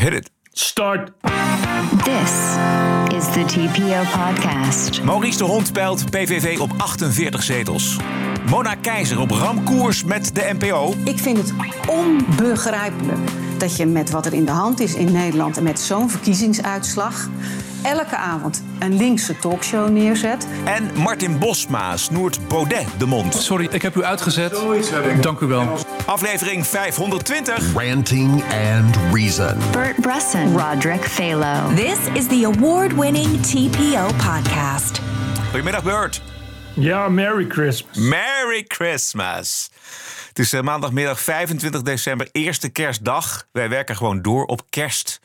Hit it. Start. This is the TPO podcast. Maurice de Hond peilt PVV op 48 zetels. Mona Keizer op ramkoers met de NPO. Ik vind het onbegrijpelijk dat je met wat er in de hand is in Nederland en met zo'n verkiezingsuitslag elke avond een linkse talkshow neerzet. En Martin Bosma snoert Baudet de mond. Sorry, ik heb u uitgezet. Dank u wel. Aflevering 520. Ranting and Reason. Bert Bresson, Roderick Phalo. This is the award winning TPO podcast. Goedemiddag Bert. Ja, Merry Christmas. Merry Christmas. Het is eh, maandagmiddag 25 december, eerste kerstdag. Wij werken gewoon door op kerst.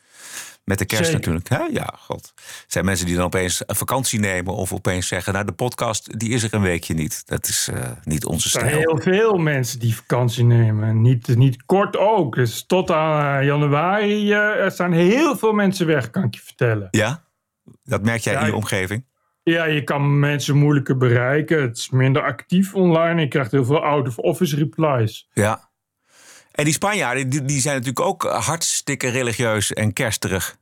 Met de kerst Zeker. natuurlijk. Hè? Ja, god. Er zijn mensen die dan opeens een vakantie nemen of opeens zeggen... nou, de podcast die is er een weekje niet. Dat is eh, niet onze Er zijn stijl. heel veel mensen die vakantie nemen. Niet, niet kort ook. Dus tot aan eh, januari eh, er staan heel veel mensen weg, kan ik je vertellen. Ja? Dat merk jij Ja, in je omgeving? Ja, je kan mensen moeilijker bereiken. Het is minder actief online. Je krijgt heel veel out-of-office replies. Ja. En die Spanjaarden, die, die zijn natuurlijk ook hartstikke religieus en kersterig.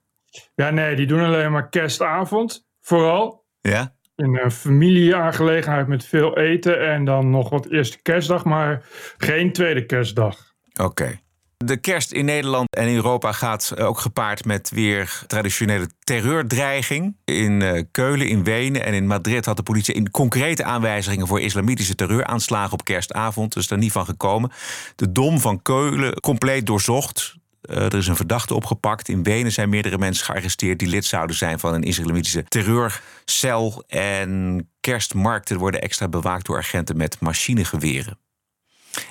Ja, nee, die doen alleen maar kerstavond. Vooral Ja? in een familieaangelegenheid met veel eten. En dan nog wat eerste kerstdag, maar geen tweede kerstdag. Oké. De kerst in Nederland en in Europa gaat ook gepaard met weer traditionele terreurdreiging. In eh, Keulen, in Wenen en in Madrid had de politie in concrete aanwijzingen voor islamitische terreuraanslagen op kerstavond. Dus daar niet van gekomen. De Dom van Keulen compleet doorzocht. Eh, er is een verdachte opgepakt. In Wenen zijn meerdere mensen gearresteerd die lid zouden zijn van een islamitische terreurcel. En kerstmarkten worden extra bewaakt door agenten met machinegeweren.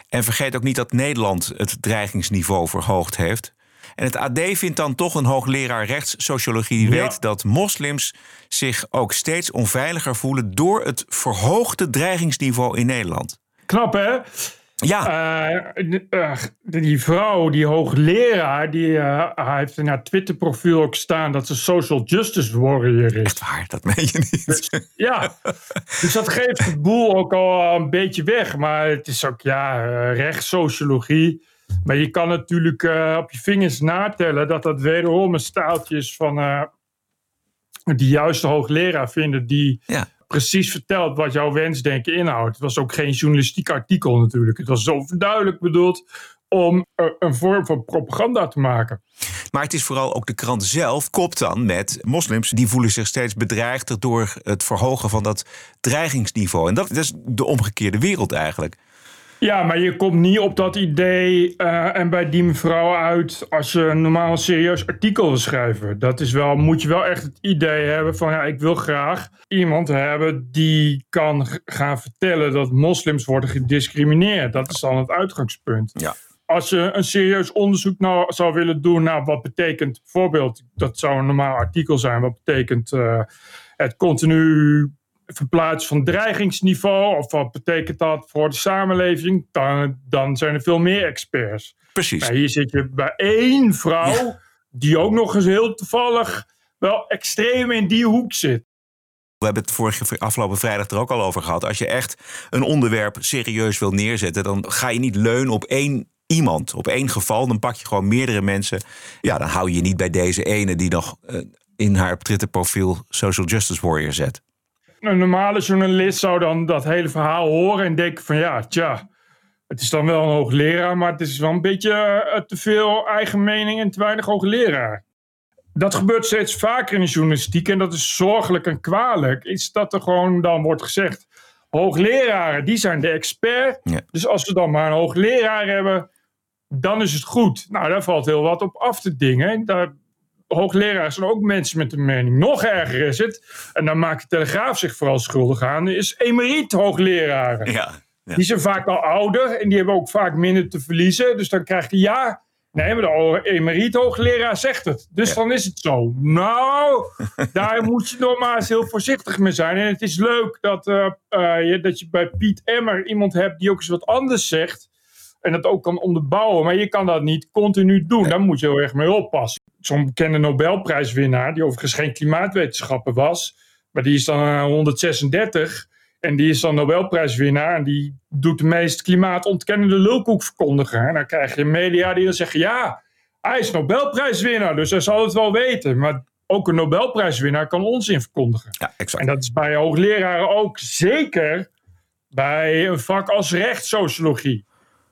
En vergeet ook niet dat Nederland het dreigingsniveau verhoogd heeft. En het AD vindt dan toch een hoogleraar rechtssociologie die Ja. weet dat moslims zich ook steeds onveiliger voelen door het verhoogde dreigingsniveau in Nederland. Knap, hè? Ja, Eh, eh, die vrouw, die hoogleraar, die eh, heeft in haar Twitter-profiel ook staan dat ze social justice warrior is. waar, dat meen je niet. Ja, dus dat geeft het boel ook al een beetje weg. Maar het is ook, ja, rechtssociologie. Maar je kan natuurlijk op je vingers natellen dat dat wederom een staaltje is van die juiste hoogleraar vinden die Ja. Precies vertelt wat jouw wensdenken inhoudt. Het was ook geen journalistiek artikel natuurlijk. Het was zo duidelijk bedoeld om een vorm van propaganda te maken. Maar het is vooral ook de krant zelf kopt dan met moslims die voelen zich steeds bedreigder door het verhogen van dat dreigingsniveau. En dat is de omgekeerde wereld eigenlijk. Ja, maar je komt niet op dat idee eh, en bij die mevrouw uit als je normaal een serieus artikel wil schrijven. Dat is wel, moet je wel echt het idee hebben van ja, ik wil graag iemand hebben die kan gaan vertellen dat moslims worden gediscrimineerd. Dat is dan het uitgangspunt. Ja. Als je een serieus onderzoek nou zou willen doen naar wat betekent bijvoorbeeld, dat zou een normaal artikel zijn, wat betekent eh, het continu verplaatsen van dreigingsniveau, of wat betekent dat voor de samenleving, dan, dan zijn er veel meer experts. Precies. Maar hier zit je bij één vrouw, die ook nog eens heel toevallig wel extreem in die hoek zit. We hebben het vorige afgelopen vrijdag er ook al over gehad. Als je echt een onderwerp serieus wil neerzetten, dan ga je niet leunen op één iemand, op één geval. Dan pak je gewoon meerdere mensen. Ja, dan hou je je niet bij deze ene die nog eh, in haar Twitter-profiel Social Justice Warrior zet. Een normale journalist zou dan dat hele verhaal horen en denken van ja, tja, het is dan wel een hoogleraar, maar het is wel een beetje eh, te veel eigen mening en te weinig hoogleraar. Dat gebeurt steeds vaker in de journalistiek en dat is zorgelijk en kwalijk. Is dat er gewoon dan wordt gezegd, hoogleraren die zijn de expert. Ja. Dus als we dan maar een hoogleraar hebben, dan is het goed. Nou, daar valt heel wat op af te dingen. Daar, hoogleraren zijn ook mensen met een mening. Nog erger is het, en daar maakt de Telegraaf zich vooral schuldig aan, is emeriet hoogleraren. Ja. ja. Die zijn vaak al ouder en die hebben ook vaak minder te verliezen. Dus dan krijg je ja. Nee, maar de emeriet hoogleraar zegt het. Dus Ja. dan is het zo. Nou, daar moet je nog maar eens heel voorzichtig mee zijn. En het is leuk dat, eh, eh, je, dat je bij Piet Emmer iemand hebt die ook eens wat anders zegt. En dat ook kan onderbouwen. Maar je kan dat niet continu doen. Daar moet je heel erg mee oppassen. Zo'n bekende Nobelprijswinnaar, die overigens geen klimaatwetenschapper was. Maar die is dan eh, 136. En die is dan Nobelprijswinnaar. En die doet de meest klimaatontkennende lulkoek verkondigen. En dan krijg je media die dan zeggen: ja, hij is Nobelprijswinnaar, dus hij zal het wel weten. Maar ook een Nobelprijswinnaar kan onzin verkondigen. Ja, exact. En dat is bij hoogleraren ook zeker bij een vak als rechtssociologie.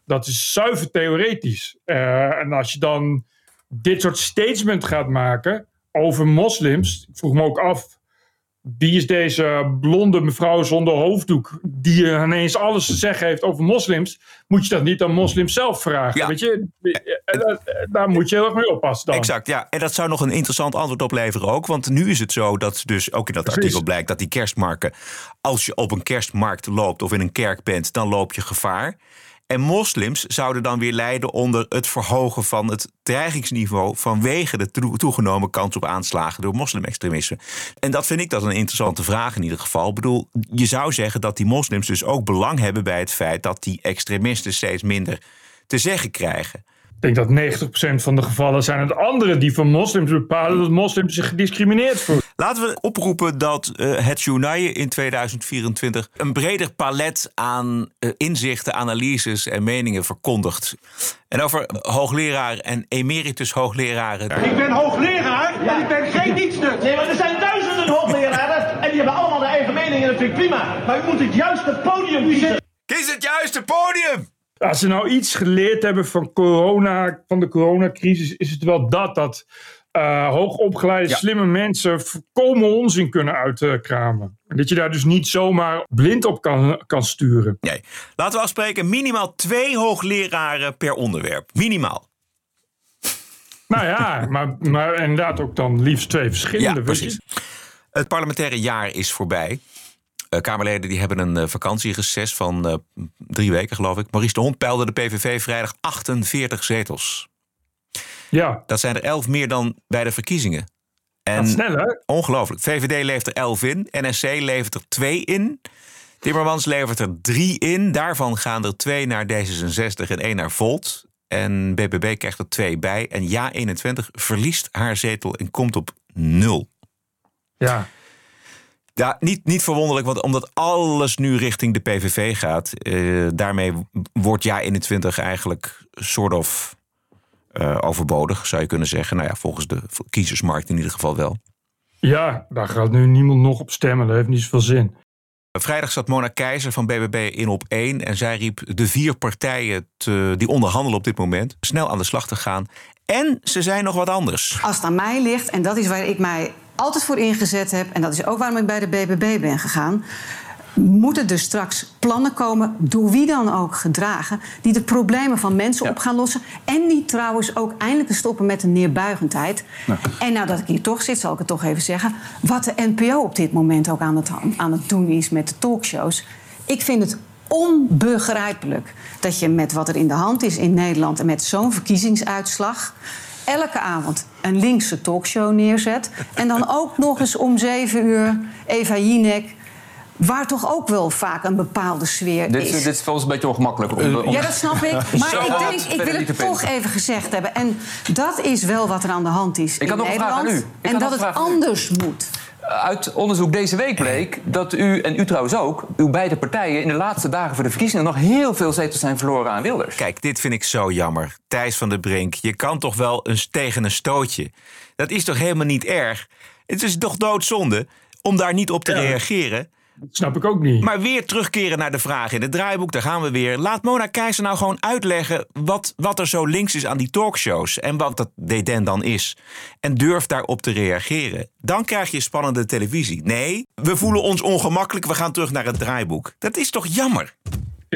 Dat is zuiver theoretisch. Eh, en als je dan dit soort statement gaat maken over moslims, ik vroeg me ook af. Wie is deze blonde mevrouw zonder hoofddoek die ineens alles te zeggen heeft over moslims? Moet je dat niet aan moslims zelf vragen? Ja. Weet je? En dat- Daar moet je heel erg mee oppassen dan. Exact, ja. En dat zou nog een interessant antwoord opleveren ook. Want nu is het zo dat dus ook in dat Precies. artikel blijkt dat die kerstmarken... als je op een kerstmarkt loopt of in een kerk bent, dan loop je gevaar. En moslims zouden dan weer lijden onder het verhogen van het dreigingsniveau... vanwege de toe- toegenomen kans op aanslagen door moslimextremisten. En dat vind ik dat een interessante vraag in ieder geval. Ik bedoel, je zou zeggen dat die moslims dus ook belang hebben bij het feit... dat die extremisten steeds minder te zeggen krijgen. Ik denk dat 90% van de gevallen zijn het anderen die van moslims bepalen dat moslims zich gediscrimineerd voelen. Laten we oproepen dat eh, het Journaille in 2024 een breder palet aan eh, inzichten, analyses en meningen verkondigt. En over hoogleraar en emeritus hoogleraren. Ik ben hoogleraar en ik ben geen dienstnut. Nee, maar er zijn duizenden hoogleraren en die hebben allemaal hun eigen mening en dat vind ik prima. Maar u moet het juiste podium kiezen. Kies het juiste podium! Als ze nou iets geleerd hebben van, corona, van de coronacrisis, is het wel dat. Dat eh, hoogopgeleide, Ja. slimme mensen volkomen onzin kunnen uitkramen. En dat je daar dus niet zomaar blind op kan, kan sturen. Nee, laten we afspreken minimaal twee hoogleraren per onderwerp. Minimaal. Nou ja, maar, maar inderdaad ook dan liefst twee verschillende. Ja, precies. Het parlementaire jaar is voorbij. Eh, Kamerleden die hebben een eh, vakantiereces van eh, drie weken, geloof ik. Maurice de Hond peilde de PVV vrijdag 48 zetels. Ja, Dat zijn er 11 meer dan bij de verkiezingen. En gaat snel hè? ongelooflijk. VVD levert er 11 in. NSC levert er 2 in. Timmermans levert er 3 in. Daarvan gaan er 2 naar D66 en 1 naar Volt. En BBB krijgt er 2 bij. En Ja21 verliest haar zetel en komt op 0. Ja. Ja, niet, niet verwonderlijk, want omdat alles nu richting de PVV gaat, eh, daarmee wordt ja 21 eigenlijk soort of eh, overbodig, zou je kunnen zeggen. Nou ja, volgens de kiezersmarkt in ieder geval wel. ja, daar gaat nu niemand nog op stemmen. Dat heeft niet zoveel zin. Vrijdag zat Mona Keizer van BBB in op één en zij riep de vier partijen te, die onderhandelen op dit moment snel aan de slag te gaan. En ze zijn nog wat anders. Als het aan mij ligt, en dat is waar ik mij altijd voor ingezet heb... en dat is ook waarom ik bij de BBB ben gegaan... moeten er straks plannen komen, door wie dan ook gedragen... die de problemen van mensen op gaan lossen. En die trouwens ook eindelijk stoppen met de neerbuigendheid. En nou dat ik hier toch zit, zal ik het toch even zeggen... wat de NPO op dit moment ook aan het, aan het doen is met de talkshows. Ik vind het onbegrijpelijk dat je met wat er in de hand is in Nederland... en met zo'n verkiezingsuitslag elke avond een linkse talkshow neerzet. En dan ook nog eens om zeven uur Eva Jinek. Waar toch ook wel vaak een bepaalde sfeer Dit, is. dit is voor ons een beetje ongemakkelijk. Om, om- Ja, dat snap ik. Maar ik, denk, ik wil het toch even gezegd hebben. En dat is wel wat er aan de hand is Ik in Nederland. En dat het anders moet. Uit onderzoek deze week bleek dat u, en u trouwens ook, uw beide partijen in de laatste dagen voor de verkiezingen nog heel veel zetels zijn verloren aan Wilders. Kijk, dit vind ik zo jammer. Thijs van der Brink, je kan toch wel eens tegen een stootje. Dat is toch helemaal niet erg? Het is toch doodzonde om daar niet op te Ja. reageren. Snap ik ook niet. Maar weer terugkeren naar de vraag in het draaiboek, daar gaan we weer. Laat Mona Keizer nou gewoon uitleggen wat, wat er zo links is aan die talkshows. En wat dat deden dan is. En durf daarop te reageren. Dan krijg je spannende televisie. Nee, we voelen ons ongemakkelijk, we gaan terug naar het draaiboek. Dat is toch jammer?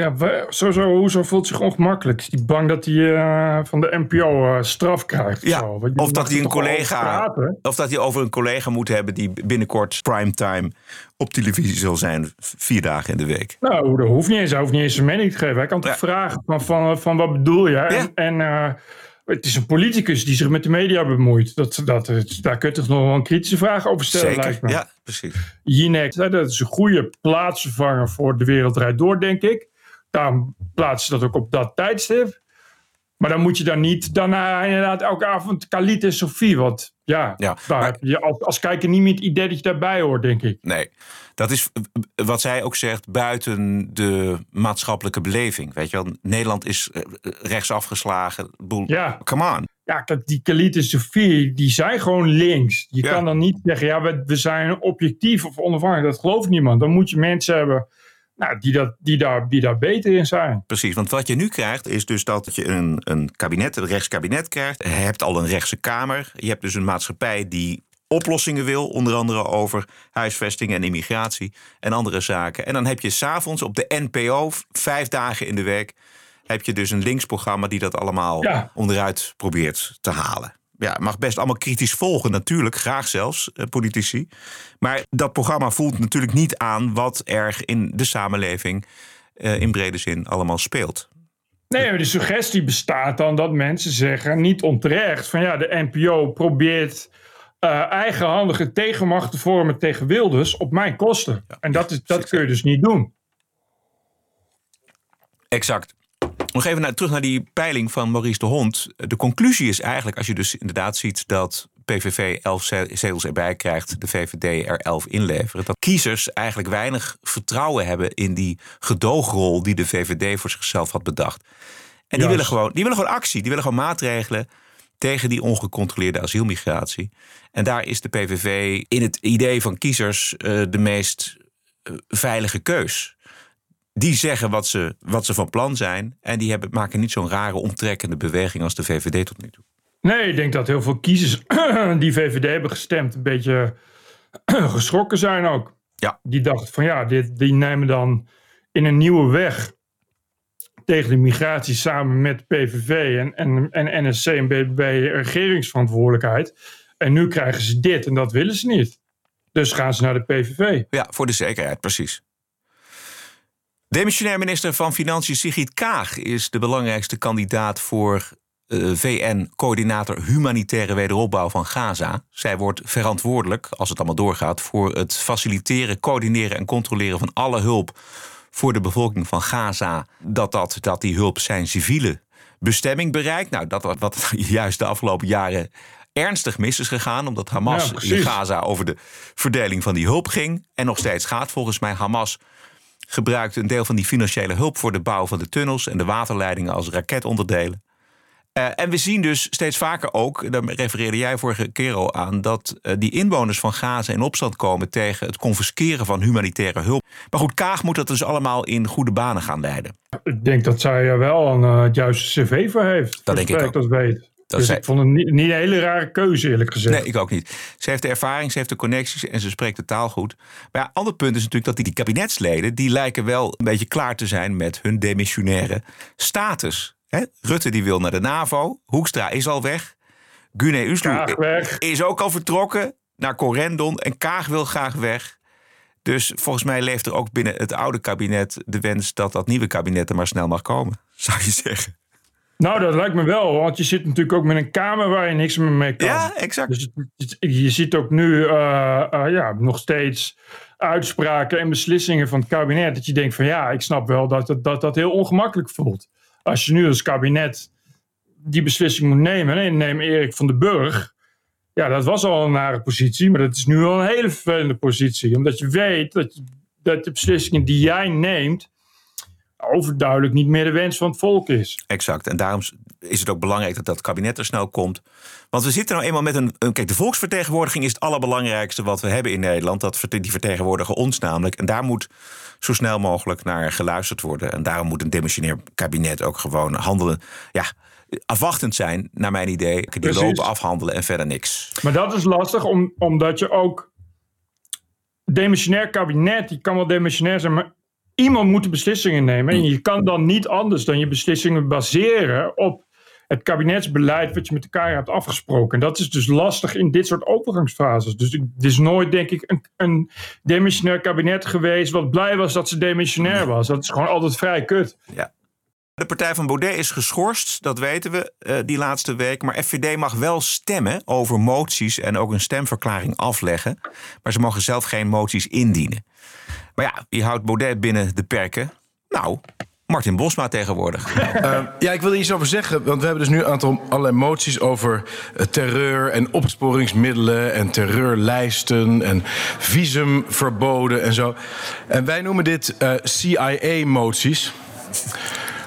Ja, sowieso, hoezo voelt zich ongemakkelijk? Is die bang dat hij eh, van de NPO eh, straf krijgt? Ja, Zo, of mag dat hij een collega. Of dat hij over een collega moet hebben die binnenkort primetime op televisie zal zijn. Vier dagen in de week. Nou, dat hoeft niet eens. Hij hoeft niet eens zijn mening te geven. Hij kan toch Ja. vragen van, van, van wat bedoel je? En, Ja. en eh, het is een politicus die zich met de media bemoeit. Dat, dat, daar kun je toch nog wel een kritische vraag over stellen, lijkt Zeker. me. Ja, precies. Jinek, dat is een goede plaatsvervanger voor de wereld draait door, denk ik. Daarom plaatsen ze dat ook op dat tijdstip. Maar dan moet je dan niet daarna inderdaad elke avond Khalid en Sofie. Want ja, Ja, daar maar- heb je als, als kijker niet meer het idee dat je daarbij hoort, denk ik. Nee, dat is eh, wat zij ook zegt buiten de maatschappelijke beleving. Weet je wel, Nederland is eh, rechts afgeslagen. Boel, Ja. Come on. Ja, kijk, die Khalid en Sofie, die zijn gewoon links. Je kan dan niet zeggen, ja, we, we zijn objectief of onafhankelijk. Dat gelooft niemand. Dan moet je mensen hebben nou, die, dat, die, daar, die daar beter in zijn. Precies, want wat je nu krijgt is dus dat je een, een kabinet, een rechtskabinet krijgt. Je hebt al een rechtse kamer. Je hebt dus een maatschappij die oplossingen wil, onder andere over huisvesting en immigratie en andere zaken. En dan heb je s'avonds op de NPO, vijf dagen in de week, heb je dus een linksprogramma die dat allemaal Ja. onderuit probeert te halen. Ja, mag best allemaal kritisch volgen, natuurlijk, graag zelfs, eh, politici. Maar dat programma voelt natuurlijk niet aan wat er in de samenleving eh, in brede zin allemaal speelt. Nee, maar de suggestie bestaat dan dat mensen zeggen, niet onterecht, van ja, de NPO probeert eh, eigenhandige tegenmacht te vormen tegen Wilders op mijn kosten. en dat, is, dat kun je dus niet doen. Exact. Nog even naar, terug naar die peiling van Maurice de Hond. De conclusie is eigenlijk, als je dus inderdaad ziet dat PVV 11 ze- zetels erbij krijgt, de VVD er 11 inleveren, dat kiezers eigenlijk weinig vertrouwen hebben in die gedoogrol die de VVD voor zichzelf had bedacht. En die willen, gewoon, die willen gewoon actie, die willen gewoon maatregelen tegen die ongecontroleerde asielmigratie. En daar is de PVV in het idee van kiezers eh, de meest eh, veilige keus die zeggen wat ze, wat ze van plan zijn. En die hebben, maken niet zo'n rare omtrekkende beweging als de VVD tot nu toe. Nee, ik denk dat heel veel kiezers die VVD hebben gestemd een beetje geschrokken zijn ook. Ja. Die dachten van ja, dit, die nemen dan in een nieuwe weg tegen de migratie samen met PVV en, en, en NSC en BBB regeringsverantwoordelijkheid. En nu krijgen ze dit en dat willen ze niet. Dus gaan ze naar de PVV. Ja, voor de zekerheid, precies. Demissionair minister van Financiën Sigrid Kaag is de belangrijkste kandidaat voor eh, VN-coördinator humanitaire wederopbouw van Gaza. Zij wordt verantwoordelijk, als het allemaal doorgaat, voor het faciliteren, coördineren en controleren van alle hulp voor de bevolking van Gaza. Dat, dat, dat die hulp zijn civiele bestemming bereikt. Nou, dat wat- juist de afgelopen jaren ernstig mis is gegaan, omdat Hamas Ja, in. Gaza over de verdeling van die hulp ging. En nog steeds gaat volgens mij. Hamas gebruikt een deel van die financiële hulp voor de bouw van de tunnels en de waterleidingen als raketonderdelen. Eh, en we zien dus steeds vaker ook, daar refereerde jij vorige keer al aan, dat eh, die inwoners van Gaza in opstand komen tegen het confisceren van humanitaire hulp. Maar goed, Kaag moet dat dus allemaal in goede banen gaan leiden. Ik denk dat zij er wel een eh, het juiste cv voor heeft. Dat denk ik ook. dat weet. Dat dus zij- ik vond het niet, niet een hele rare keuze eerlijk gezegd. Nee, ik ook niet. Ze heeft de ervaring, ze heeft de connecties en ze spreekt de taal goed. Maar ja, ander punt is natuurlijk dat die, die kabinetsleden... die lijken wel een beetje klaar te zijn met hun demissionaire status. Rutte die wil naar de NAVO. Hoekstra is al weg. Gune Uslu Kaag weg. is ook al vertrokken naar Corendon. En Kaag wil graag weg. Dus volgens mij leeft er ook binnen het oude kabinet de wens... dat dat nieuwe kabinet er maar snel mag komen, zou je zeggen. Nou, dat lijkt me wel, want je zit natuurlijk ook met een kamer waar je niks meer mee kan. Ja, exact. Dus je ziet ook nu eh, eh, ja, nog steeds uitspraken en beslissingen van het kabinet. Dat je denkt van ja, ik snap wel dat dat, dat, dat heel ongemakkelijk voelt. Als je nu als kabinet die beslissing moet nemen. En neem Erik van den Burg. Ja, dat was al een nare positie, maar dat is nu wel een hele vervelende positie. Omdat je weet dat, dat de beslissingen die jij neemt overduidelijk niet meer de wens van het volk is. Exact. En daarom is het ook belangrijk dat dat kabinet er snel komt. Want we zitten nou eenmaal met een. een- Kijk, de volksvertegenwoordiging is het allerbelangrijkste wat we hebben in Nederland. Dat, die vertegenwoordigen ons namelijk. En daar moet zo snel mogelijk naar geluisterd worden. En daarom moet een demissionair kabinet ook gewoon handelen. Ja, afwachtend zijn, naar mijn idee. Die Precies. lopen afhandelen en verder niks. Maar dat is lastig, om, omdat je ook. Demissionair kabinet, die kan wel demissionair zijn, maar iemand moet de beslissingen nemen. En je kan dan niet anders dan je beslissingen baseren op het kabinetsbeleid wat je met elkaar hebt afgesproken. En dat is dus lastig in dit soort overgangsfases. Dus het is nooit, denk ik, een, een demissionair kabinet geweest wat blij was dat ze demissionair was. Dat is gewoon altijd vrij kut. Ja. De partij van Baudet is geschorst, dat weten we eh, die laatste week. Maar FVD mag wel stemmen over moties en ook een stemverklaring afleggen. Maar ze mogen zelf geen moties indienen. Maar ja, wie houdt Baudet binnen de perken? Nou, Martin Bosma tegenwoordig. Eh, ja, ik wil er iets over zeggen. Want we hebben dus nu een aantal allerlei moties over eh, terreur en opsporingsmiddelen en terreurlijsten en visumverboden en zo. En wij noemen dit eh, CIA-moties.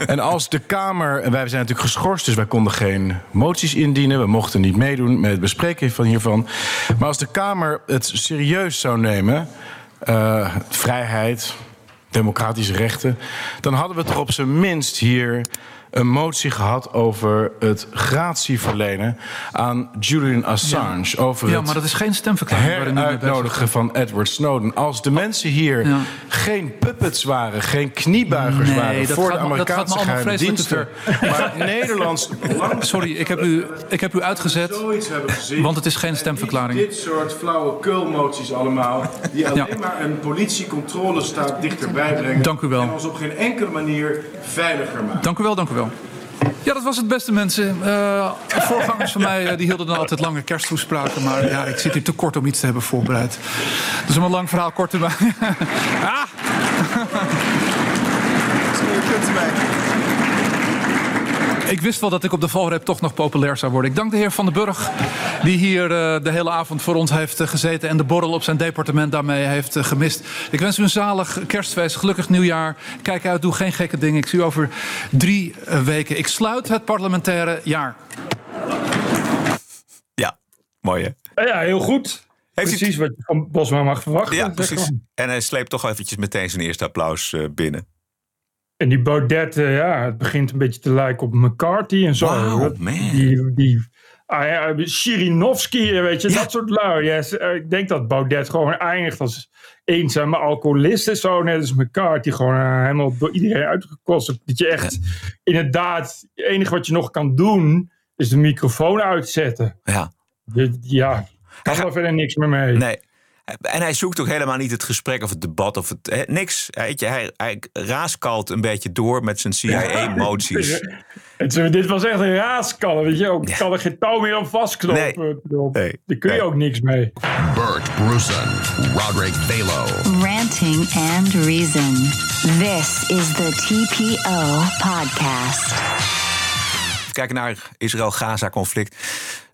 En als de Kamer, en wij zijn natuurlijk geschorst, dus wij konden geen moties indienen. We mochten niet meedoen met het bespreken van hiervan. Maar als de Kamer het serieus zou nemen, uh, vrijheid, democratische rechten, dan hadden we toch op zijn minst hier een motie gehad over het gratie verlenen aan Julian Assange. Ja, over ja maar dat is geen stemverklaring. uitnodigen van Edward Snowden. Als de mensen hier ja. geen puppets waren, geen kniebuigers nee, waren voor de Amerikaanse geheime diensten, maar Nederlands. Sorry, ik heb u, ik heb u uitgezet, gezien, want het is geen stemverklaring. Dit soort flauwe kulmoties allemaal, die alleen ja. maar een politiecontrolestaat dichterbij brengen. Dank u wel. En ons op geen enkele manier veiliger maken. Dank u wel, dank u wel. Ja, dat was het beste, mensen. Uh, voorgangers van mij uh, die hielden dan altijd lange kersttoespraken. Maar ja, ik zit hier te kort om iets te hebben voorbereid. Dus om een lang verhaal kort te maken. ah! Ik wist wel dat ik op de valrep toch nog populair zou worden. Ik dank de heer Van den Burg, die hier uh, de hele avond voor ons heeft uh, gezeten... en de borrel op zijn departement daarmee heeft uh, gemist. Ik wens u een zalig kerstfeest, gelukkig nieuwjaar. Kijk uit, doe geen gekke dingen. Ik zie u over drie weken. Ik sluit het parlementaire jaar. Ja, mooi hè? Ja, heel goed. Heeft precies u... wat je van Bosma mag verwachten. Ja, precies. En hij sleept toch eventjes meteen zijn eerste applaus binnen. En die Baudet, uh, ja, het begint een beetje te lijken op McCarthy en zo. Wow, man. Die, die ah, ja, Shirinovski, weet je, ja. dat soort lui. Yes. ik denk dat Baudet gewoon eindigt als eenzame alcoholist en zo. Net als McCarthy, gewoon uh, helemaal door iedereen uitgekost. Dat je echt, ja. inderdaad, het enige wat je nog kan doen, is de microfoon uitzetten. Ja. Je, ja, kan er verder niks meer mee. Nee. En hij zoekt ook helemaal niet het gesprek of het debat of het. Hè, niks. Weet je, hij, hij raaskalt een beetje door met zijn CIA-moties. Ja. Dit was echt een raaskallen. Weet je ook. Ja. kan er geen touw meer aan vastknopen. Nee. nee. Daar kun je nee. ook niks mee. Bert Brussen, Roderick Balo. Ranting and Reason. This is the TPO podcast. Kijken naar Israël-Gaza-conflict.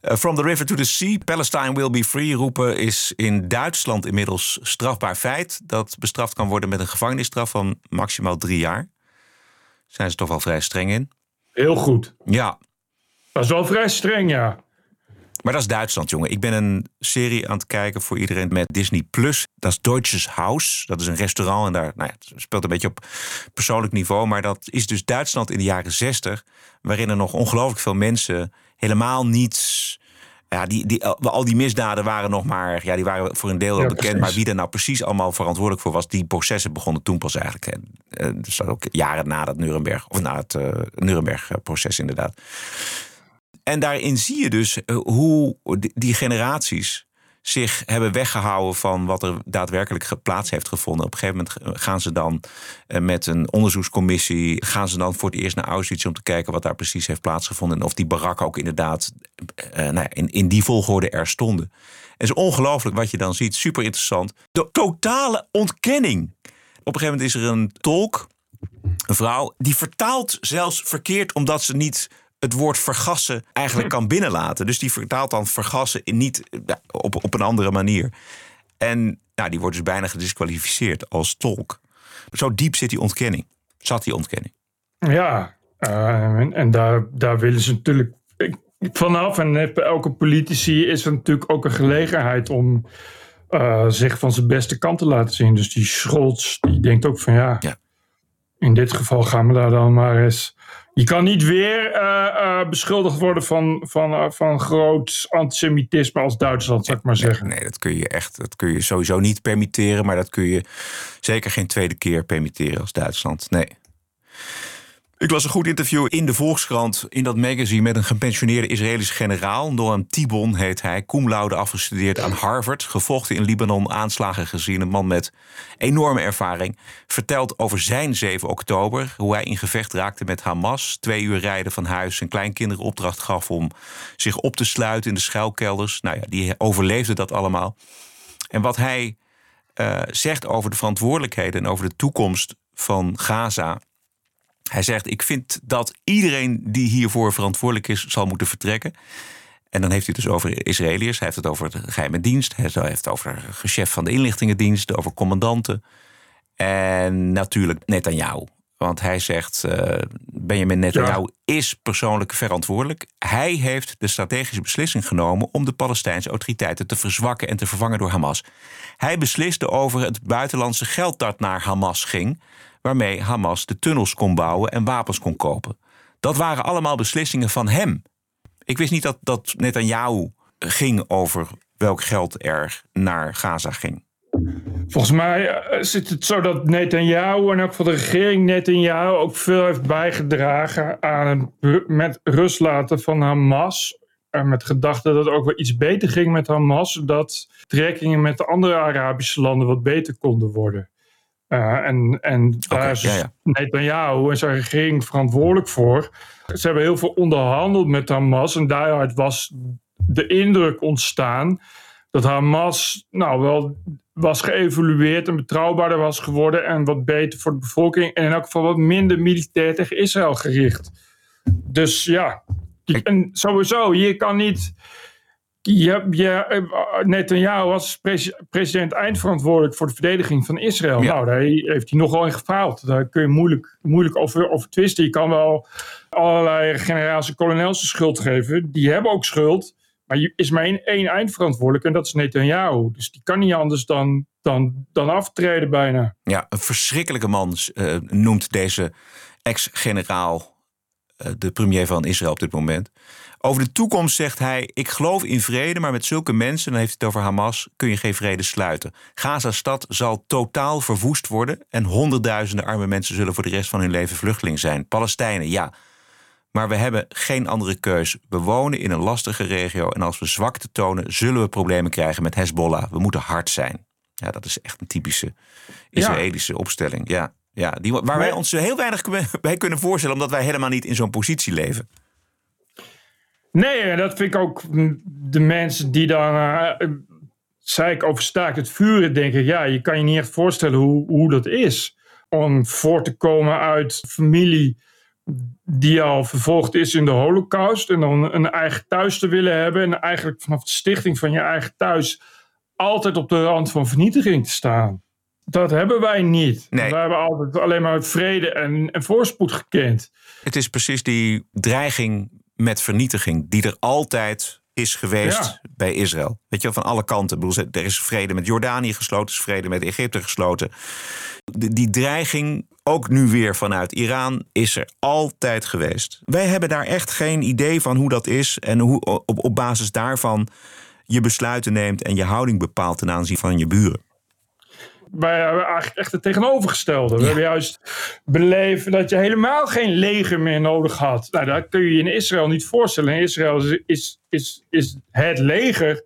Uh, from the river to the sea, Palestine will be free roepen is in Duitsland inmiddels strafbaar feit. Dat bestraft kan worden met een gevangenisstraf van maximaal drie jaar. Zijn ze toch wel vrij streng in. Heel goed. Ja. Dat is wel vrij streng, ja. Maar dat is Duitsland, jongen. Ik ben een serie aan het kijken voor iedereen met Disney Plus. Dat is Deutsches Haus. Dat is een restaurant en daar nou ja, het speelt een beetje op persoonlijk niveau. Maar dat is dus Duitsland in de jaren zestig. Waarin er nog ongelooflijk veel mensen helemaal niets. Ja, die, die, al die misdaden waren nog maar. Ja, die waren voor een deel wel ja, bekend. Maar wie er nou precies allemaal verantwoordelijk voor was, die processen begonnen toen pas eigenlijk. Uh, dus dat ook jaren na dat Nuremberg. Of na het uh, Nuremberg-proces, inderdaad. En daarin zie je dus hoe die generaties zich hebben weggehouden van wat er daadwerkelijk plaats heeft gevonden. Op een gegeven moment gaan ze dan met een onderzoekscommissie, gaan ze dan voor het eerst naar Auschwitz om te kijken wat daar precies heeft plaatsgevonden en of die barakken ook inderdaad uh, nou, in, in die volgorde er stonden. Het is ongelooflijk wat je dan ziet, super interessant. De totale ontkenning. Op een gegeven moment is er een tolk, een vrouw, die vertaalt zelfs verkeerd omdat ze niet het woord vergassen eigenlijk kan binnenlaten. Dus die vertaalt dan vergassen niet op, op een andere manier. En nou, die wordt dus bijna gedisqualificeerd als tolk. Zo diep zit die ontkenning. Zat die ontkenning. Ja, uh, en, en daar, daar willen ze natuurlijk vanaf. En elke politici is er natuurlijk ook een gelegenheid om uh, zich van zijn beste kant te laten zien. Dus die Scholz, die denkt ook van ja, ja. In dit geval gaan we daar dan maar eens je kan niet weer uh, uh, beschuldigd worden van, van, uh, van groot antisemitisme als Duitsland, zou ik maar zeggen. Nee, nee, dat kun je echt, dat kun je sowieso niet permitteren, maar dat kun je zeker geen tweede keer permitteren als Duitsland. Nee. Ik las een goed interview in de Volkskrant, in dat magazine... met een gepensioneerde Israëlische generaal. Noam Tibon heet hij, cum afgestudeerd aan Harvard... gevochten in Libanon, aanslagen gezien. Een man met enorme ervaring. Vertelt over zijn 7 oktober, hoe hij in gevecht raakte met Hamas... twee uur rijden van huis, zijn kleinkinderen opdracht gaf... om zich op te sluiten in de schuilkelders. Nou ja, die overleefde dat allemaal. En wat hij uh, zegt over de verantwoordelijkheden... en over de toekomst van Gaza hij zegt: Ik vind dat iedereen die hiervoor verantwoordelijk is, zal moeten vertrekken. En dan heeft hij het dus over Israëliërs. Hij heeft het over de geheime dienst. Hij heeft het over chef van de inlichtingendienst, over commandanten. En natuurlijk Netanyahu. Want hij zegt, uh, Benjamin Netanyahu is persoonlijk verantwoordelijk. Hij heeft de strategische beslissing genomen om de Palestijnse autoriteiten te verzwakken en te vervangen door Hamas. Hij besliste over het buitenlandse geld dat naar Hamas ging, waarmee Hamas de tunnels kon bouwen en wapens kon kopen. Dat waren allemaal beslissingen van hem. Ik wist niet dat, dat Netanyahu ging over welk geld er naar Gaza ging. Volgens mij eh, zit het zo dat Netanyahu en ook voor de regering Netanyahu ook veel heeft bijgedragen aan het met rust laten van Hamas. En met gedachte dat het ook wel iets beter ging met Hamas, zodat trekkingen met de andere Arabische landen wat beter konden worden. Uh, en, en daar is ja, ja. Netanyahu en zijn regering verantwoordelijk voor. Ze hebben heel veel onderhandeld met Hamas en daaruit was de indruk ontstaan dat Hamas nou wel was geëvolueerd en betrouwbaarder was geworden en wat beter voor de bevolking en in elk geval wat minder militair tegen Israël gericht. Dus ja, en sowieso, je kan niet. Je, je, eh, Netanyahu was president eindverantwoordelijk voor de verdediging van Israël. Nou, daar heeft hij nogal in gefaald. Daar kun je moeilijk, moeilijk over, over twisten. Je kan wel allerlei generaals en kolonels de schuld geven. Die hebben ook schuld. Maar er is maar één, één eindverantwoordelijk en dat is Netanyahu. Dus die kan niet anders dan, dan, dan aftreden bijna. Ja, een verschrikkelijke man uh, noemt deze ex-generaal uh, de premier van Israël op dit moment. Over de toekomst zegt hij: Ik geloof in vrede, maar met zulke mensen, dan heeft hij het over Hamas, kun je geen vrede sluiten. Gaza-stad zal totaal verwoest worden en honderdduizenden arme mensen zullen voor de rest van hun leven vluchteling zijn. Palestijnen, ja. Maar we hebben geen andere keus. We wonen in een lastige regio en als we zwakte tonen, zullen we problemen krijgen met Hezbollah. We moeten hard zijn. Ja, dat is echt een typische Israëlische opstelling. Ja, ja die, waar wij ons heel weinig bij kunnen voorstellen, omdat wij helemaal niet in zo'n positie leven. Nee, dat vind ik ook de mensen die dan, uh, zei ik over staakt het vuren, denk ik, ja, je kan je niet echt voorstellen hoe, hoe dat is. Om voor te komen uit familie die al vervolgd is in de holocaust en dan een eigen thuis te willen hebben en eigenlijk vanaf de stichting van je eigen thuis altijd op de rand van vernietiging te staan. Dat hebben wij niet. Nee. We hebben altijd alleen maar vrede en, en voorspoed gekend. Het is precies die dreiging met vernietiging die er altijd is geweest bij Israël. Weet je, van alle kanten. Ik bedoel, er is vrede met Jordanië gesloten, er is vrede met Egypte gesloten. Die dreiging, ook nu weer vanuit Iran, is er altijd geweest. Wij hebben daar echt geen idee van hoe dat is en hoe op, op basis daarvan je besluiten neemt en je houding bepaalt ten aanzien van je buren wij hebben eigenlijk echt het tegenovergestelde. We hebben juist beleven dat je helemaal geen leger meer nodig had. Nou, dat kun je je in Israël niet voorstellen. In Israël is, is, is, is het leger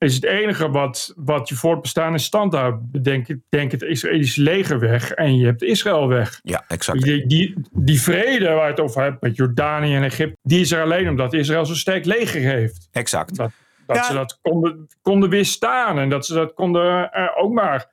is het enige wat, wat je voortbestaan in stand houdt. Denk, denk het Israëlische leger weg en je hebt Israël weg. Ja, exact. Die, die, die vrede waar je het over hebt met Jordanië en Egypte, die is er alleen omdat Israël zo'n sterk leger heeft. Exact. Dat, dat ze dat konden, konden weerstaan en dat ze dat konden uh, ook maar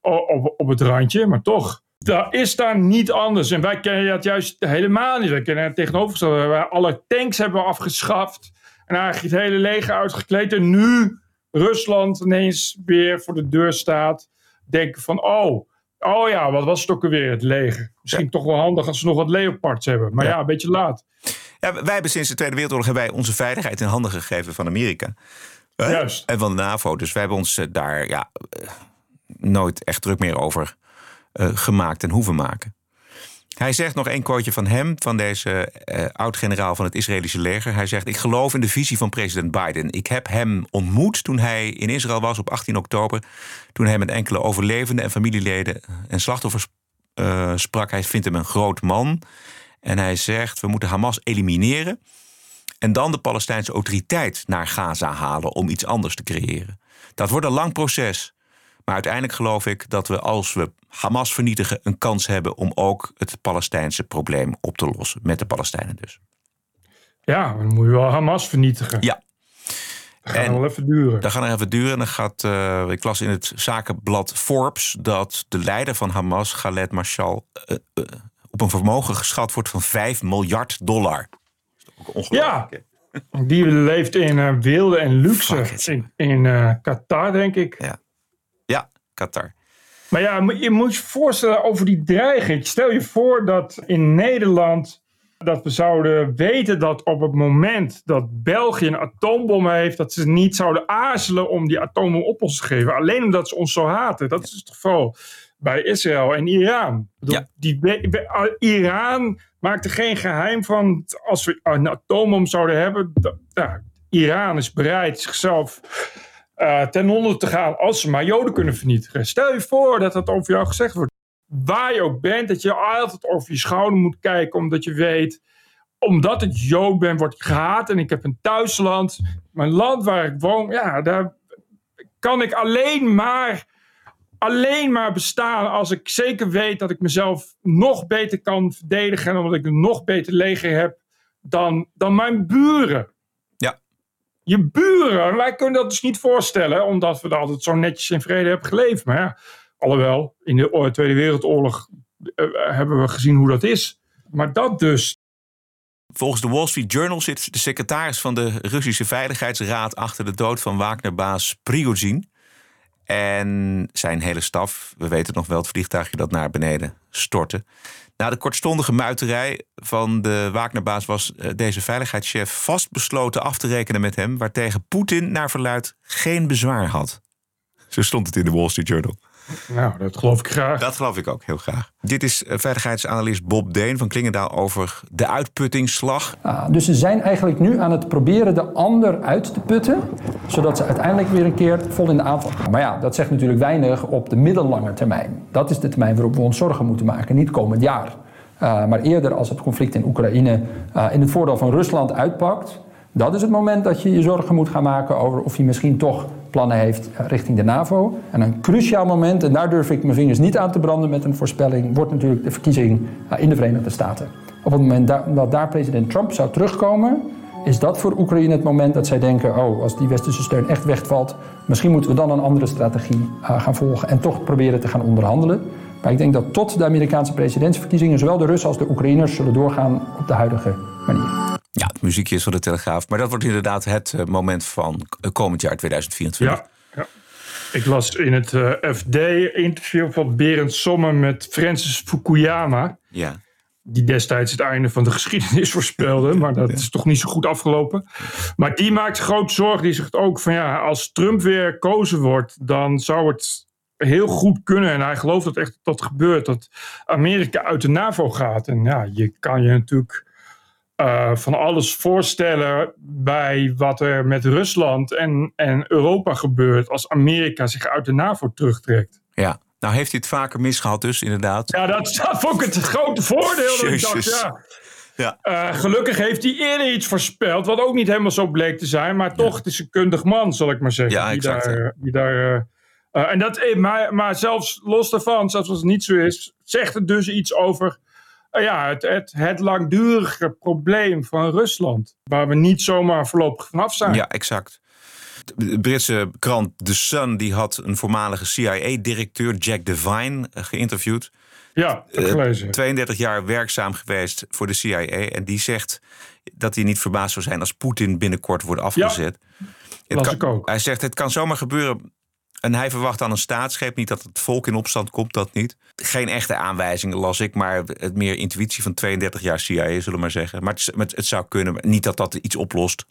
op, op het randje, maar toch. Dat is daar niet anders. En wij kennen dat juist helemaal niet. Wij kennen het tegenovergestelde. Wij alle tanks hebben afgeschaft. En eigenlijk het hele leger uitgekleed. En nu Rusland ineens weer voor de deur staat. Denken van, oh, oh ja, wat was het ook alweer, het leger. Misschien toch wel handig als ze nog wat leopards hebben. Maar ja, een beetje laat. Ja, wij hebben sinds de Tweede Wereldoorlog hebben wij onze veiligheid in handen gegeven van Amerika. Juist. En van de NAVO. Dus wij hebben ons eh, daar ja, nooit echt druk meer over uh, gemaakt en hoeven maken. Hij zegt nog een quoteje van hem, van deze uh, oud-generaal van het Israëlische leger. Hij zegt: Ik geloof in de visie van president Biden. Ik heb hem ontmoet toen hij in Israël was op 18 oktober. Toen hij met enkele overlevenden en familieleden en slachtoffers uh, sprak. Hij vindt hem een groot man. En hij zegt: We moeten Hamas elimineren. En dan de Palestijnse autoriteit naar Gaza halen om iets anders te creëren. Dat wordt een lang proces. Maar uiteindelijk geloof ik dat we als we Hamas vernietigen een kans hebben om ook het Palestijnse probleem op te lossen. Met de Palestijnen dus. Ja, dan moet je wel Hamas vernietigen. Ja. Dat gaat wel even duren. Dat gaat nog even duren. Dan gaat, uh, ik las in het zakenblad Forbes dat de leider van Hamas, Khaled Mashal, uh, uh, op een vermogen geschat wordt van 5 miljard dollar. Dat is ook ongelooflijk. Ja, die leeft in wilde en luxe in, in Qatar, denk ik. Ja. Qatar. Maar ja, je moet je voorstellen over die dreiging. Stel je voor dat in Nederland dat we zouden weten dat op het moment dat België een atoombom heeft, dat ze niet zouden aarzelen om die atoombom op ons te geven. Alleen omdat ze ons zo haten. Dat is het geval bij Israël en Iran. Ja. Die, Iran maakt er geen geheim van. Als we een atoombom zouden hebben, dat, Iran is bereid zichzelf uh, ten onder te gaan als ze maar Joden kunnen vernietigen. Stel je voor dat dat over jou gezegd wordt. Waar je ook bent, dat je altijd over je schouder moet kijken, omdat je weet, omdat ik Jood ben, word ik gehaat en ik heb een thuisland. Mijn land waar ik woon, ja, daar kan ik alleen maar, alleen maar bestaan als ik zeker weet dat ik mezelf nog beter kan verdedigen en omdat ik een nog beter leger heb dan, dan mijn buren je buren. Wij kunnen dat dus niet voorstellen, omdat we er altijd zo netjes in vrede hebben geleefd. Maar ja, alhoewel, in de Tweede Wereldoorlog uh, hebben we gezien hoe dat is. Maar dat dus. Volgens de Wall Street Journal zit de secretaris van de Russische Veiligheidsraad achter de dood van Wagnerbaas Prigozhin. En zijn hele staf, we weten nog wel, het vliegtuigje dat naar beneden stortte. Na de kortstondige muiterij van de Wagnerbaas was eh, deze veiligheidschef vastbesloten af te rekenen met hem, waartegen Poetin naar verluid geen bezwaar had. Zo stond het in de Wall Street Journal. Nou, dat geloof ik graag. Dat geloof ik ook heel graag. Dit is eh, veiligheidsanalist Bob Deen van Klingendaal over de uitputtingsslag. Ah, dus ze zijn eigenlijk nu aan het proberen de ander uit te putten, zodat ze uiteindelijk weer een keer vol in de aanval gaan. Maar ja, dat zegt natuurlijk weinig op de middellange termijn. Dat is de termijn waarop we ons zorgen moeten maken, niet komend jaar. Uh, maar eerder als het conflict in Oekraïne uh, in het voordeel van Rusland uitpakt, dat is het moment dat je je zorgen moet gaan maken over of hij misschien toch plannen heeft eh, richting de NAVO. En een cruciaal moment, en daar durf ik mijn vingers niet aan te branden met een voorspelling, wordt natuurlijk de verkiezing in de Verenigde Staten. Op het moment dat daar president Trump zou terugkomen, is dat voor Oekraïne het moment dat zij denken: oh, als die westerse steun echt wegvalt, misschien moeten we dan een andere strategie gaan volgen en toch proberen te gaan onderhandelen. Maar ik denk dat tot de Amerikaanse presidentsverkiezingen zowel de Russen als de Oekraïners zullen doorgaan op de huidige manier. Ja, het muziekje is van de Telegraaf. Maar dat wordt inderdaad het eh, moment van komend jaar 2024. Ja, ja. Ik las in het uh, eh, FD-interview van Berend Sommer met Francis Fukuyama. Ja. Die destijds het einde van de geschiedenis voorspelde. Maar dat is toch niet zo goed afgelopen. Maar die maakt grote zorgen. Die zegt ook van ja, als Trump weer kozen wordt, dan zou het heel goed kunnen. En hij gelooft dat echt dat gebeurt. Dat Amerika uit de NAVO gaat. En ja, je kan je natuurlijk uh, van alles voorstellen bij wat er met Rusland en, en Europa gebeurt als Amerika zich uit de NAVO terugtrekt. Ja, nou heeft hij het vaker misgehad dus inderdaad. Ja, dat, vond ik het grote voordeel. Dat ik dacht, ja, ja. Uh, gelukkig heeft hij eerder iets voorspeld, wat ook niet helemaal zo bleek te zijn, maar toch, het is een kundig man, zal ik maar zeggen. Ja, exact. Die daar, die daar uh, en dat, maar, maar zelfs los daarvan, zelfs als het niet zo is, zegt het dus iets over ja, het, het, het, langdurige probleem van Rusland. Waar we niet zomaar voorlopig vanaf zijn. Ja, exact. De Britse krant The Sun die had een voormalige CIA-directeur, Jack Devine, eh, geïnterviewd. Ja, heb gelezen. 32 jaar werkzaam geweest voor de CIA. En die zegt dat hij niet verbaasd zou zijn als Poetin binnenkort wordt afgezet. Ja, kan, ik ook. Hij zegt het kan zomaar gebeuren en hij verwacht dan een staatsgreep. Niet dat het volk in opstand komt, dat niet. Geen echte aanwijzingen las ik, maar het meer intuïtie van 32 jaar CIA, zullen we maar zeggen. Maar het, het zou kunnen, niet dat dat iets oplost.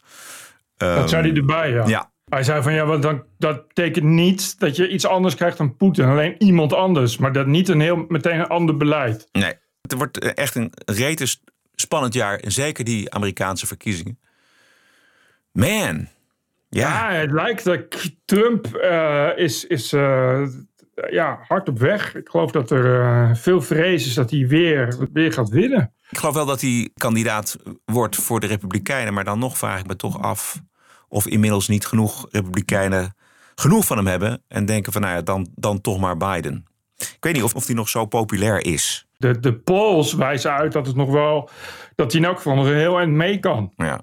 Dat zei hij ehm, erbij, ja. ja. Hij zei van ja, want dan, dat betekent niet dat je iets anders krijgt dan Poetin. Alleen iemand anders, maar dat niet een heel, meteen een ander beleid. Nee, het wordt echt een rete spannend jaar. En zeker die Amerikaanse verkiezingen. Man, ja, het lijkt dat Trump uh, is, is uh, ja, hard op weg. Ik geloof dat er uh, veel vrees is dat hij weer, weer gaat winnen. Ik geloof wel dat hij kandidaat wordt voor de Republikeinen. Maar dan nog vraag ik me toch af of inmiddels niet genoeg Republikeinen genoeg van hem hebben. En denken van nou ja, dan, dan toch maar Biden. Ik weet niet of, of hij nog zo populair is. De, de polls wijzen uit dat het nog wel dat hij in elk geval nog een heel eind mee kan. Ja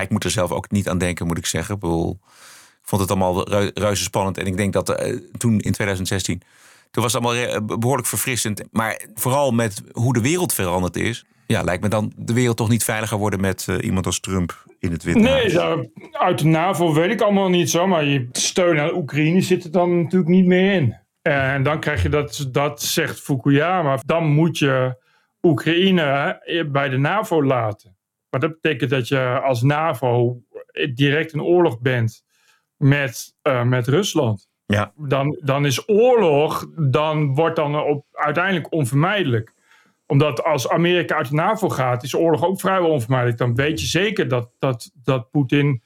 ik moet er zelf ook niet aan denken, moet ik zeggen. Ik, ik vond het allemaal reuze spannend. En ik denk dat uh, toen in 2016, toen was het allemaal eh, behoorlijk verfrissend. Maar vooral met hoe de wereld veranderd is. Ja, lijkt me dan de wereld toch niet veiliger worden met uh, iemand als Trump in het Witte Nee, daar, uit de NAVO weet ik allemaal niet zo. Maar je steun aan Oekraïne zit er dan natuurlijk niet meer in. En dan krijg je dat, dat zegt Fukuyama, dan moet je Oekraïne bij de NAVO laten. Maar dat betekent dat je als NAVO direct in oorlog bent met, uh, met Rusland. Ja. Dan, dan is oorlog, dan wordt dan op, uiteindelijk onvermijdelijk. Omdat als Amerika uit de NAVO gaat, is oorlog ook vrijwel onvermijdelijk. Dan weet je zeker dat, dat, dat Poetin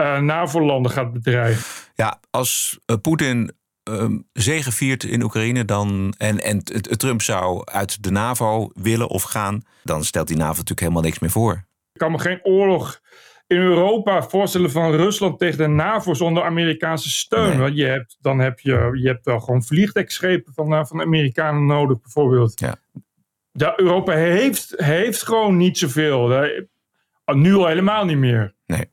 uh, NAVO-landen gaat bedreigen. Ja, als uh, Poetin um, zegeviert in Oekraïne dan, en, en Trump zou uit de NAVO willen of gaan, dan stelt die NAVO natuurlijk helemaal niks meer voor. Ik kan me geen oorlog in Europa voorstellen van Rusland tegen de NAVO zonder Amerikaanse steun. Want je hebt, dan heb je, je hebt wel gewoon vliegdekschepen van, uh, van de Amerikanen nodig, bijvoorbeeld. Ja. ja Europa heeft, heeft gewoon niet zoveel. Nu al helemaal niet meer. Nee.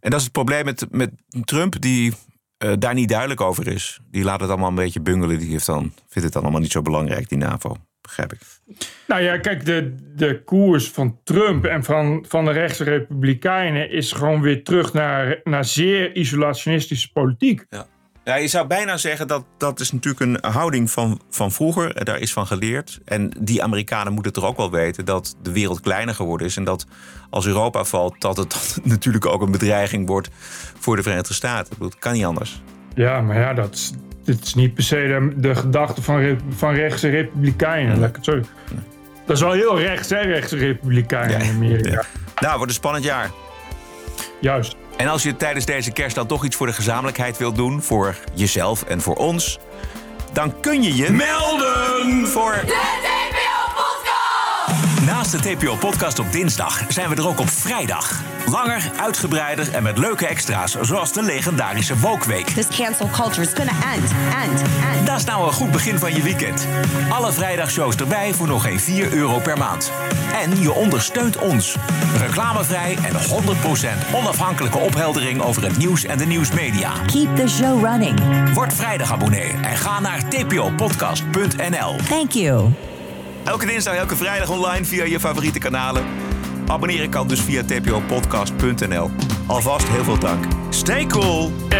En dat is het probleem met, met Trump, die uh, daar niet duidelijk over is. Die laat het allemaal een beetje bungelen. Die heeft dan, vindt het dan allemaal niet zo belangrijk, die NAVO. Begrijp ik. Nou ja, kijk, de, de koers van Trump en van, van de rechtse republikeinen is gewoon weer terug naar, naar zeer isolationistische politiek. Ja. Ja, je zou bijna zeggen dat dat is natuurlijk een houding van, van vroeger. Daar is van geleerd. En die Amerikanen moeten toch ook wel weten dat de wereld kleiner geworden is. En dat als Europa valt, dat het natuurlijk ook een bedreiging wordt voor de Verenigde Staten. Dat kan niet anders. Ja, maar ja, dat dit is niet per se de, de gedachte van, van rechtse republikeinen. Het zo. Dat is wel heel rechts, hè, rechtse republikeinen in Amerika. Ja. Nou, wordt een spannend jaar. Juist. En als je tijdens deze kerst dan toch iets voor de gezamenlijkheid wilt doen, voor jezelf en voor ons, dan kun je je melden voor. De TPO-podcast op dinsdag zijn we er ook op vrijdag. Langer, uitgebreider en met leuke extra's, zoals de legendarische Wookweek. This cancel culture is gonna end, end, end. Dat is nou een goed begin van je weekend. Alle vrijdagshows erbij voor nog geen 4 euro per maand. En je ondersteunt ons. Reclamevrij en 100% onafhankelijke opheldering over het nieuws en de nieuwsmedia. Keep the show running. Word vrijdag abonnee en ga naar tpopodcast.nl. Thank you. Elke dinsdag, elke vrijdag online via je favoriete kanalen. Abonneren kan dus via tpopodcast.nl. Alvast heel veel dank. Stay cool! En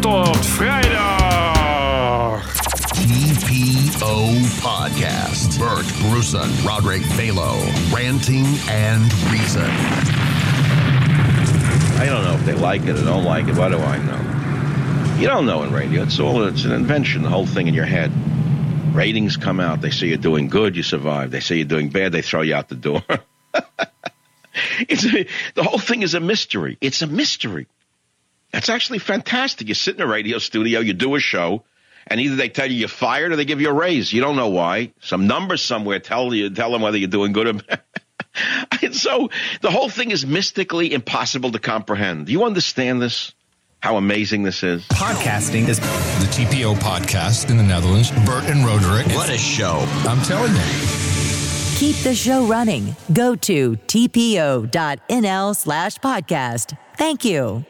tot vrijdag! TPO Podcast. Bert Bruson, Roderick Balo, Ranting and Reason. I don't know if they like it or don't like it. What do I know? You don't know in radio. It's all it's an invention, the whole thing in your head. Ratings come out. They say you're doing good, you survive. They say you're doing bad, they throw you out the door. it's a, the whole thing is a mystery. It's a mystery. That's actually fantastic. You sit in a radio studio, you do a show, and either they tell you you're fired or they give you a raise. You don't know why. Some numbers somewhere tell you tell them whether you're doing good or bad. and so the whole thing is mystically impossible to comprehend. Do you understand this? How amazing this is. Podcasting is the TPO podcast in the Netherlands. Bert and Roderick. What a show. I'm telling you. Keep the show running. Go to tpo.nl slash podcast. Thank you.